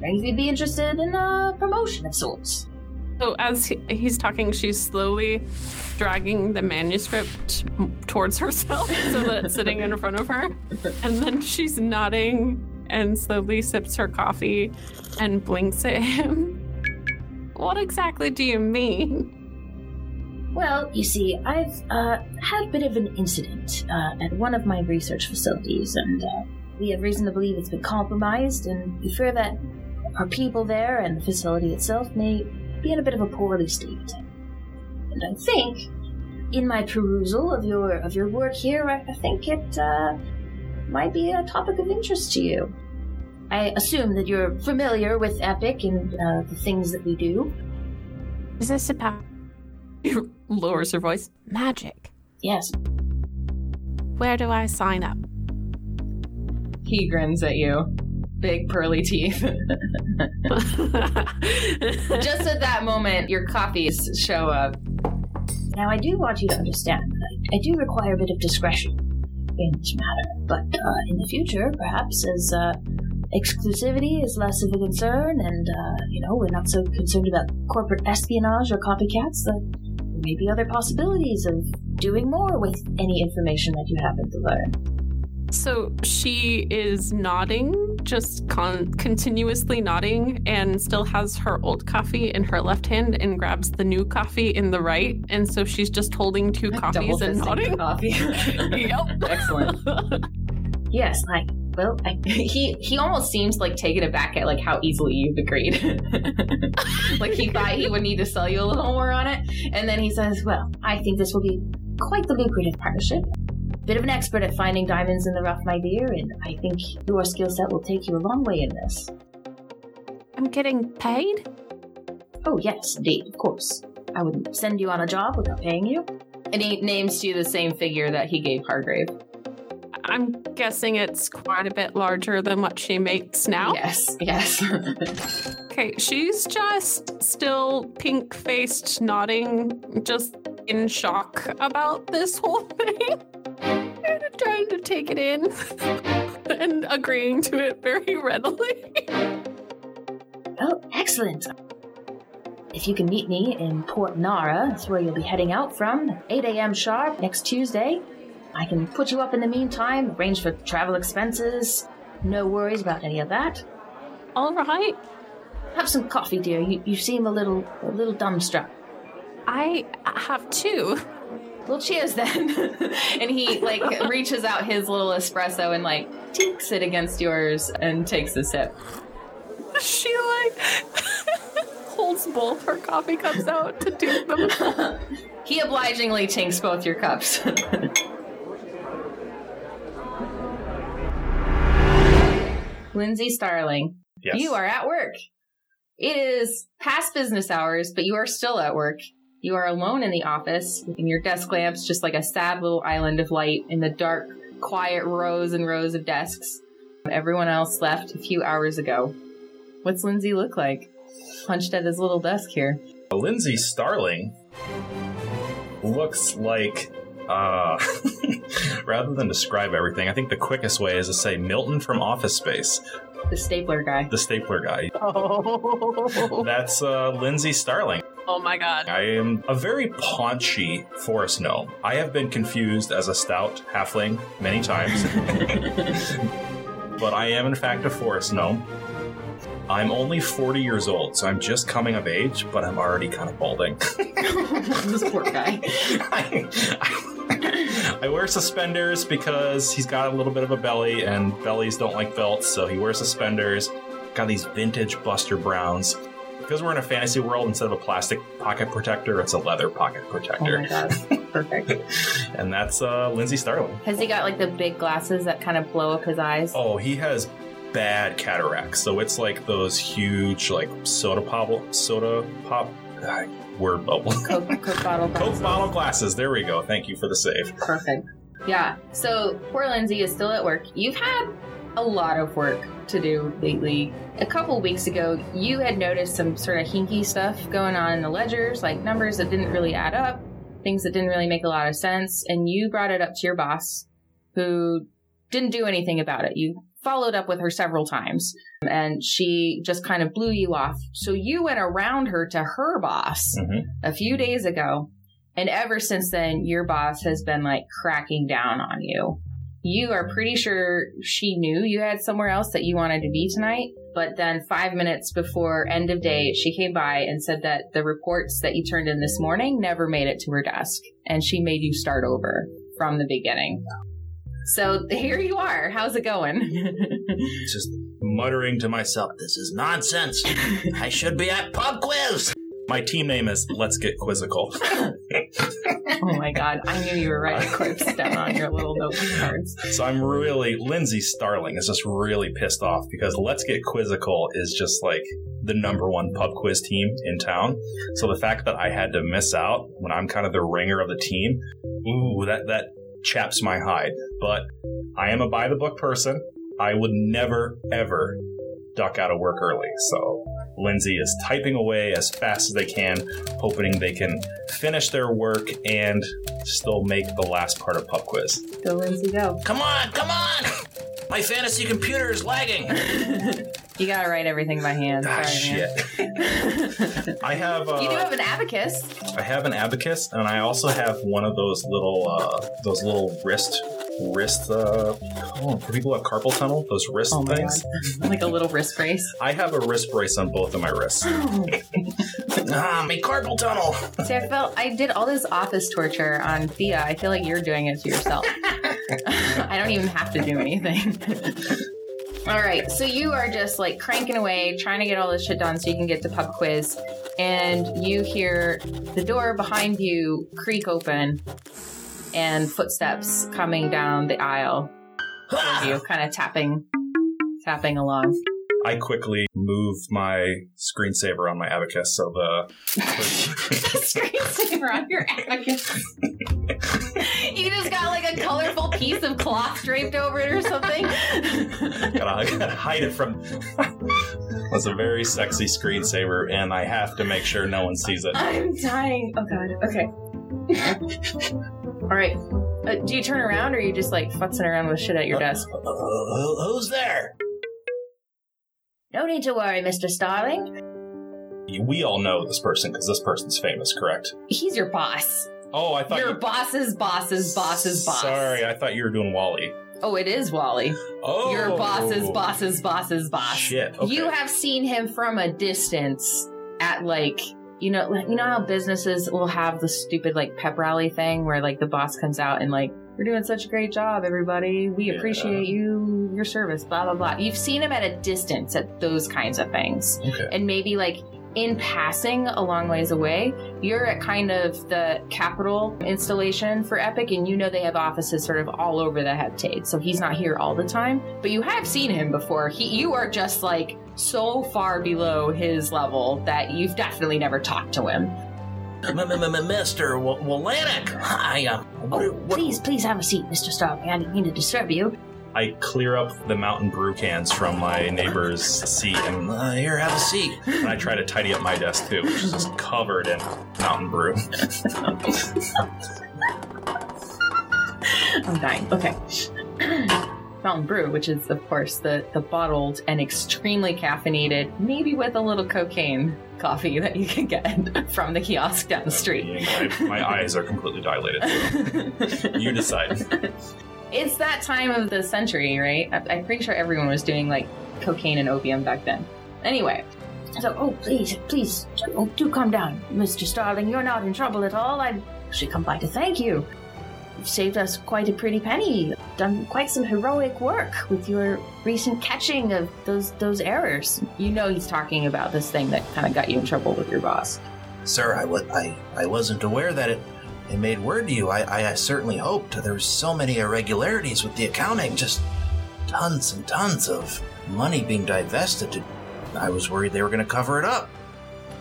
maybe you'd be interested in a promotion of sorts. So as he- he's talking, she's slowly dragging the manuscript towards herself so that it's sitting in front of her. And then she's nodding and slowly sips her coffee and blinks at him. What exactly do you mean? Well, you see, I've uh, had a bit of an incident uh, at one of my research facilities, and uh, we have reason to believe it's been compromised, and we fear that our people there and the facility itself may be in a bit of a poorly state. And I think, in my perusal of your of your work here, I, I think it uh, might be a topic of interest to you. I assume that you're familiar with Epic and uh, the things that we do. Is this about. lowers her voice. Magic. Yes, Where do I sign up? He grins at you. Big pearly teeth. Just at that moment, your coffees show up. Now, I do want you to understand that I, I do require a bit of discretion in this matter, but uh, in the future, perhaps as uh, exclusivity is less of a concern, and uh, you know we're not so concerned about corporate espionage or copycats, that there may be other possibilities of doing more with any information that you happen to learn. So she is nodding, just con- continuously nodding, and still has her old coffee in her left hand and grabs the new coffee in the right. And so she's just holding two coffees and nodding. coffee. yep. Excellent. Yes, I well, I he he almost seems like taken aback at like how easily you've agreed. like he thought he would need to sell you a little more on it, and then he says, well, I think this will be quite the lucrative partnership. Bit of an expert at finding diamonds in the rough, my dear, and I think your skill set will take you a long way in this. I'm getting paid? Oh, yes, indeed, of course. I wouldn't send you on a job without paying you. and he names to you the same figure that he gave Hargrave. I'm guessing it's quite a bit larger than what she makes now. Yes, yes. Okay, she's just still pink faced, nodding, just in shock about this whole thing. and trying to take it in and agreeing to it very readily. Oh, excellent. If you can meet me in Port Nara, that's where you'll be heading out from, 8 a.m. sharp next Tuesday. I can put you up in the meantime, arrange for travel expenses. No worries about any of that. All right. Have some coffee, dear. You, you seem a little a little dumbstruck. I have two. well, cheers then. and he like reaches out his little espresso and like tinks it against yours and takes a sip. She like holds both her coffee cups out to do them. He obligingly tinks both your cups. Lindsay Starling, Yes. you are at work. It is past business hours, but you are still at work. You are alone in the office, and your desk lamps just like a sad little island of light in the dark, quiet rows and rows of desks. Everyone else left a few hours ago. What's Lindsay look like? Hunched at his little desk here. Lindsay Starling looks like Uh, rather than describe everything, I think the quickest way is to say Milton from Office Space, The stapler guy. the stapler guy. Oh. That's uh, Lindsay Starling. Oh my god. I am a very paunchy forest gnome. I have been confused as a stout halfling many times, but I am in fact a forest gnome. I'm only 40 years old, so I'm just coming of age, but I'm already kind of balding. this poor guy. I, I, I wear suspenders because he's got a little bit of a belly, and bellies don't like belts, so he wears suspenders. Got these vintage Buster Browns. Because we're in a fantasy world, instead of a plastic pocket protector, it's a leather pocket Oh protector. my god. Perfect. and that's uh, Lindsay Starling. Has he got like the big glasses that kind of blow up his eyes? Oh, he has bad cataracts, so it's like those huge, like soda pop, soda pop, ah, word bubble, Coke, Coke bottle Coke bottle glasses. There we go. Thank you for the save. Perfect. Yeah. So poor Lindsay is still at work. You've had a lot of work to do lately. A couple weeks ago, you had noticed some sort of hinky stuff going on in the ledgers, like numbers that didn't really add up, things that didn't really make a lot of sense, and you brought it up to your boss, who didn't do anything about it. You followed up with her several times, and she just kind of blew you off. So you went around her to her boss Mhm. a few days ago and ever since then, your boss has been like cracking down on you. You are pretty sure she knew you had somewhere else that you wanted to be tonight. But then five minutes before end of day, she came by and said that the reports that you turned in this morning never made it to her desk. And she made you start over from the beginning. So here you are. How's it going? Just muttering to myself, This is nonsense. I should be at pub quiz. my team name is Let's Get Quizzical. oh my god, I knew you were writing quips down on your little note cards. So I'm really Lindsay Starling is just really pissed off because Let's Get Quizzical is just like the number one pub quiz team in town. So the fact that I had to miss out when I'm kind of the ringer of the team, ooh, that that chaps my hide. But I am a by the book person. I would never ever duck out of work early. So Lindsay is typing away as fast as they can, hoping they can finish their work and still make the last part of pub quiz. Go, Lindsay, go. Come on, come on. My fantasy computer is lagging. You gotta write everything by hand. Ah, Sorry, shit. I have uh, You do have an abacus. I have an abacus, and I also have one of those little uh, those little wrist wrist uh, oh, for people who have carpal tunnel. Those wrist Oh things. like a little wrist brace. I have a wrist brace on both of my wrists. Ah, my carpal tunnel. See, I felt I did all this office torture on Thea. I feel like you're doing it to yourself. I don't even have to do anything. all right, so you are just like cranking away, trying to get all this shit done so you can get to pub quiz, and you hear the door behind you creak open, and footsteps coming down the aisle. you, kind of tapping, tapping along. I quickly move my screensaver on my abacus so the screensaver on your abacus. you just got like a colorful piece of cloth draped over it or something. gotta, gotta hide it from. That's a very sexy screensaver, and I have to make sure no one sees it. I'm dying. Oh god. Okay. All right. Uh, do you turn around or are you just like futzing around with shit at your desk? Uh, who- who's there? No need to worry, Mr. Starling. We all know this person because this person's famous, correct? He's your boss. Oh, I thought Your you. boss's boss's boss's boss. Sorry, I thought you were doing Wally. Oh, it is Wally. Oh, Your boss's boss's boss's boss. Shit. Okay. You have seen him from a distance at like you know you know how businesses will have the stupid like pep rally thing where like the boss comes out and like you're doing such a great job everybody. We Yeah. appreciate you your service blah blah blah. You've seen him at a distance at those kinds of things. Okay. and maybe like in passing a long ways away you're at kind of the capital installation for epic and you know they have offices sort of all over the heptade so he's not here all the time but you have seen him before. He you are just like so far below his level that you've definitely never talked to him Mr. Wolanek. Hi, um, what, what, Please, please have a seat, Mr. Starling. I didn't mean to disturb you. I clear up the Mountain Brew cans from my neighbor's seat, and uh, here, have a seat. and I try to tidy up my desk too, which is just covered in Mountain Brew. I'm dying. Okay. Mountain Brew, which is, of course, the, the bottled and extremely caffeinated, maybe with a little cocaine coffee that you can get from the kiosk down the street. My, my eyes are completely dilated. You decide. It's that time of the century, right? I- I'm pretty sure everyone was doing like cocaine and opium back then. Anyway, So, oh, please, please, oh, do calm down, Mr. Starling. You're not in trouble at all. I should come by to thank you. You've saved us quite a pretty penny. Done quite some heroic work with your recent catching of those those errors. you know he's talking about this thing that kind of got you in trouble with your boss. Sir, I, wa- I, I wasn't aware that it, it made word to you. I, I certainly hoped. There were so many irregularities with the accounting, just tons and tons of money being divested. I was worried they were going to cover it up.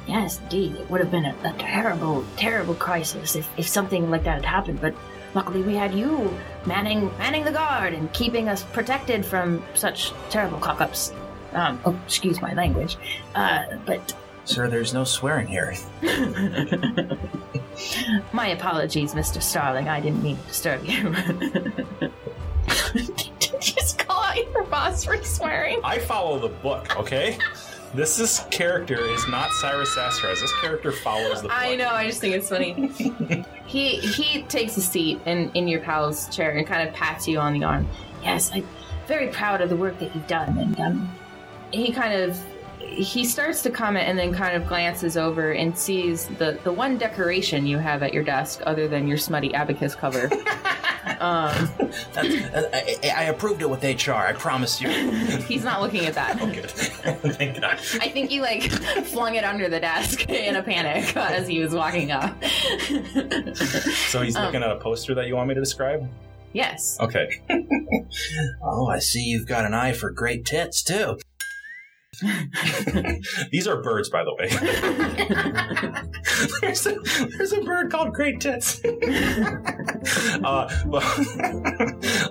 Yes, indeed. It would have been a, a terrible, terrible crisis if, if something like that had happened. But luckily, we had you manning manning the guard and keeping us protected from such terrible cock-ups. Um, oh, excuse my language. Uh, but Sir, there's no swearing here. my apologies, Mr. Starling. I didn't mean to disturb you. Just call out your boss for swearing. I follow the book, okay? This is character is not Cyrus Sassraz. This character follows the. I know. I just think it's funny. he he takes a seat in in your pal's chair and kind of pats you on the arm. yes, I'm very proud of the work that you've done, and um, He kind of he starts to comment and then kind of glances over and sees the the one decoration you have at your desk other than your smutty abacus cover. um, I, I- approved it with HR. I promise you. he's not looking at that. Good. Thank God. I think he like flung it under the desk in a panic as he was walking up. So he's Um, looking at a poster that you want me to describe? yes. Okay. Oh, I see you've got an eye for great tits, too. These are birds, by the way. there's, a, there's a bird called Great Tits. uh, well,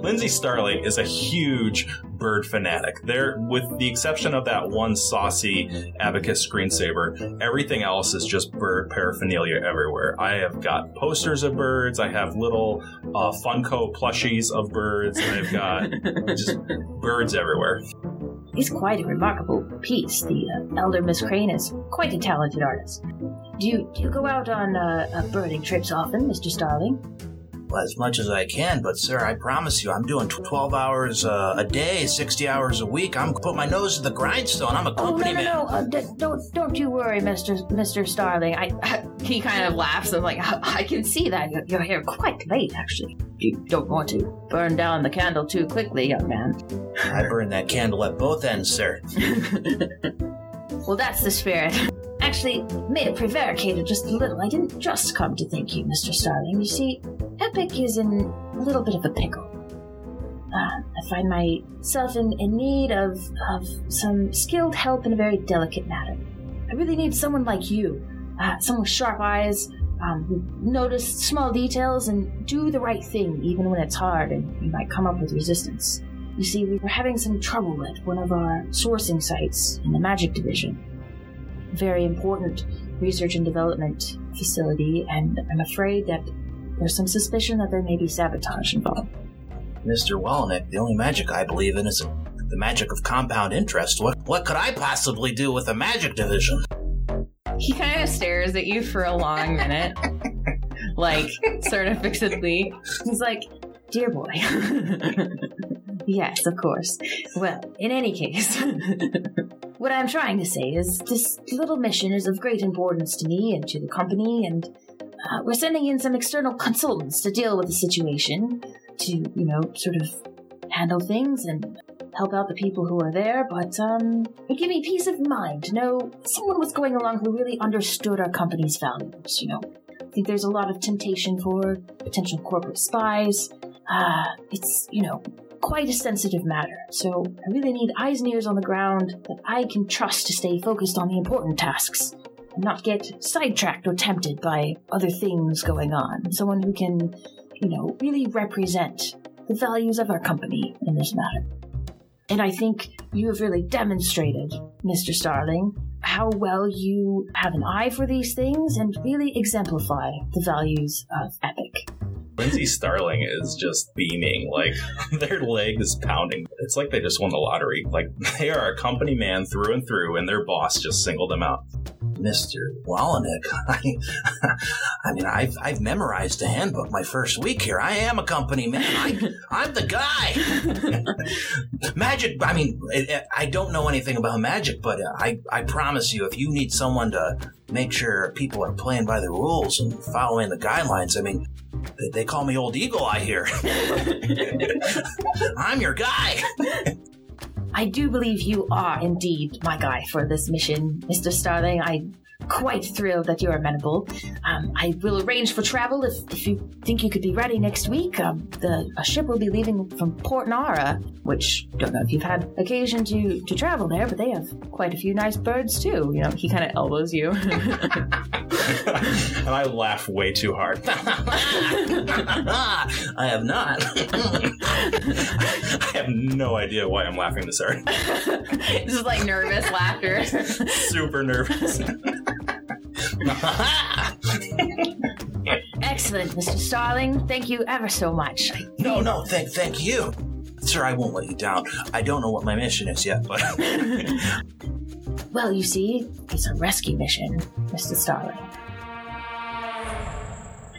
Lindsay Starling is a huge bird fanatic. There, with the exception of that one saucy abacus screensaver, everything else is just bird paraphernalia everywhere. I have got posters of birds. I have little uh, Funko plushies of birds. I've got just birds everywhere. It's quite a remarkable piece. The uh, elder Miss Crane is quite a talented artist. Do you do you go out on uh, uh, birding trips often, Mr. Starling? As much as I can, but sir, I promise you, I'm doing 12 hours uh, a day, 60 hours a week. I'm put my nose to the grindstone. I'm a Oh no company no man. no! Uh, d- don't don't you worry, Mister Mister Starling. I He kind of laughs and like I can see that you're, you're here quite late, actually. You don't want to burn down the candle too quickly, young man. I burn that candle at both ends, sir. Well, that's the spirit. Actually, may have prevaricated just a little. I didn't just come to thank you, Mr. Starling. You see, Epic is in a little bit of a pickle. Uh, I find myself in, in need of, of some skilled help in a very delicate matter. I really need someone like you, uh, someone with sharp eyes, um, who notice small details and do the right thing even when it's hard and you might come up with resistance. You see, we were having some trouble at one of our sourcing sites in the Magic Division. Very important research and development facility, and I'm afraid that there's some suspicion that there may be sabotage involved. Mr. Wallenick, the only magic I believe in is the magic of compound interest. What, what could I possibly do with a magic division? He kind of stares at you for a long minute, like sort of fixedly. He's like, Dear boy. yes, of course. Well, in any case, what I'm trying to say is this little mission is of great importance to me and to the company, and uh, we're sending in some external consultants to deal with the situation, to, you know, sort of handle things and help out the people who are there, but um, it give me peace of mind to know someone was going along who really understood our company's values, you know. I think there's a lot of temptation for potential corporate spies. Ah, it's, you know, quite a sensitive matter. So I really need eyes and ears on the ground that I can trust to stay focused on the important tasks not get sidetracked or tempted by other things going on. Someone who can, you know, really represent the values of our company in this matter. And I think you have really demonstrated, Mr. Starling, how well you have an eye for these things and really exemplify the values of Epic. Lindsay Starling is just beaming. Like their leg is pounding. It's like they just won the lottery. Like they are a company man through and through, and their boss just singled them out. Mr. Wallenick, I, I mean, I've, I've memorized the handbook my first week here. I am a company man. I, I'm the guy. magic, I mean, I, I don't know anything about magic, but uh, I, I promise you, if you need someone to make sure people are playing by the rules and following the guidelines, I mean, they, call me Old Eagle Eye here. I'm your guy. I do believe you are indeed my guy for this mission, Mr. Starling. I'm quite thrilled that you're amenable. Um, I will arrange for travel if, if you think you could be ready next week. Um, the a ship will be leaving from Port Nara, which don't know if you've had occasion to to travel there, but they have quite a few nice birds too. You know, he kind of elbows you. and I laugh way too hard. I have not. I have no idea why I'm laughing this hard. this is like nervous laughter. Super nervous. Excellent, Mr. Starling. Thank you ever so much. no, no, thank, thank you. Sir, I won't let you down. I don't know what my mission is yet, but Well, you see, it's a rescue mission, Mr. Starling.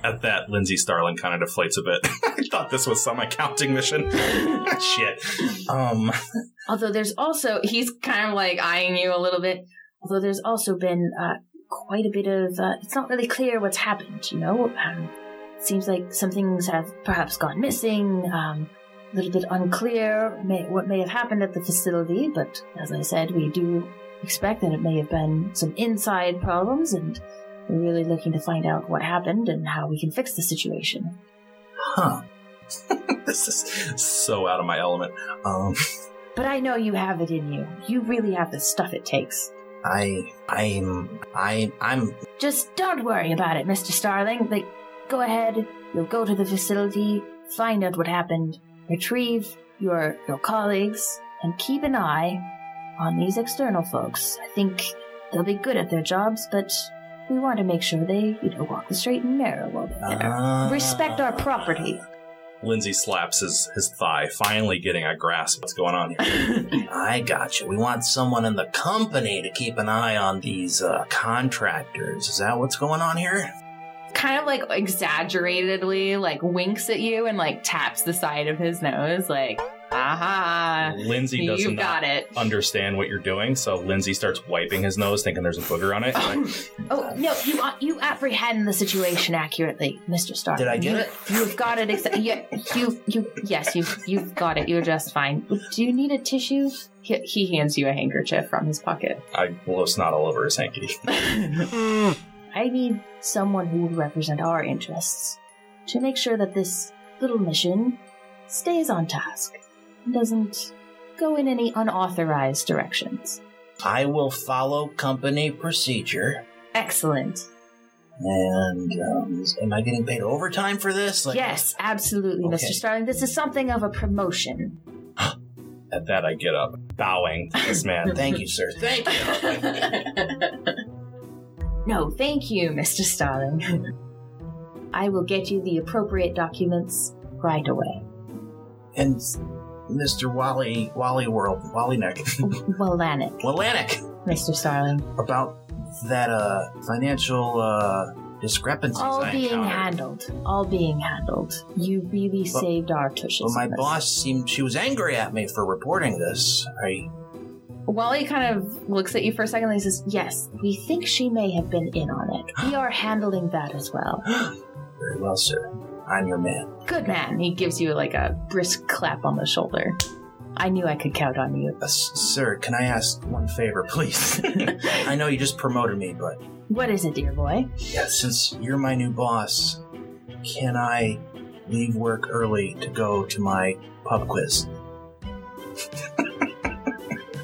At that, Lindsay Starling kind of deflates a bit. I thought this was some accounting mission. Shit. um, Although there's also, he's kind of like eyeing you a little bit. Although there's also been uh, quite a bit of, uh, it's not really clear what's happened, you know? Um, seems like some things have perhaps gone missing, um, a little bit unclear may, what may have happened at the facility, but as I said, we do expect that it may have been some inside problems, and we're really looking to find out what happened and how we can fix the situation. huh. This is so out of my element. Um, But I know you have it in you. You really have the stuff it takes. I, I'm, I, I'm, Just don't worry about it, Mr. Starling. Like, go ahead, you'll go to the facility, find out what happened, retrieve your your colleagues, and keep an eye on these external folks. I think they'll be good at their jobs, but we want to make sure they, you know, walk the straight and narrow while they're there. Ah. Respect our property. Lindsay slaps his, his thigh, finally getting a grasp of what's going on here. I got you. We want someone in the company to keep an eye on these uh, contractors. Is that what's going on here? Kind of like exaggeratedly, like winks at you and like taps the side of his nose, like, aha, Lindsay does you not got it. understand what you're doing, so Lindsay starts wiping his nose, thinking there's a booger on it. Like, Oh no, you uh, you apprehend the situation accurately, Mr. Starling. Did I get you, it? You've got it. Exa- yeah, you you yes, you you've got it. You're just fine. Do you need a tissue? He, he hands you a handkerchief from his pocket. I blow snot all over his hanky. I need someone who will represent our interests to make sure that this little mission stays on task and doesn't go in any unauthorized directions. I will follow company procedure. Excellent. And um, am I getting paid overtime for this? Like, yes, absolutely, Okay. Mr. Starling. This is something of a promotion. At that, I get up, bowing to this man. Thank you, sir. Thank you. No, thank you, Mr. Starling. I will get you the appropriate documents right away. and Mr. Wally, Wally World, Wally Neck, Wallanic, Wallanic, Mr. Starling. about that uh financial uh discrepancies All I being encountered. handled. All being handled. You really But- saved our tushes. Well, my boss seemed she was angry at me for reporting this. I Wally kind of looks at you for a second and he says, Yes, we think she may have been in on it. We are handling that as well. very well, sir. I'm your man. Good man. He gives you like a brisk clap on the shoulder. I knew I could count on you. Uh, s- sir, can I ask one favor, please? I know you just promoted me, but What is it, dear boy? yeah, since you're my new boss, can I leave work early to go to my pub quiz?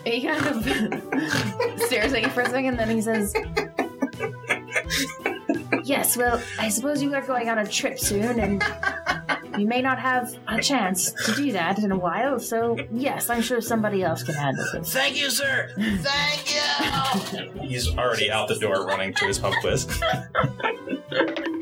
He kind of stares at you for a second, then he says, Yes, well, I suppose you are going on a trip soon, and you may not have a chance to do that in a while, so yes, I'm sure somebody else can handle it. Thank you, sir. Thank you. He's already out the door running to his pub quiz.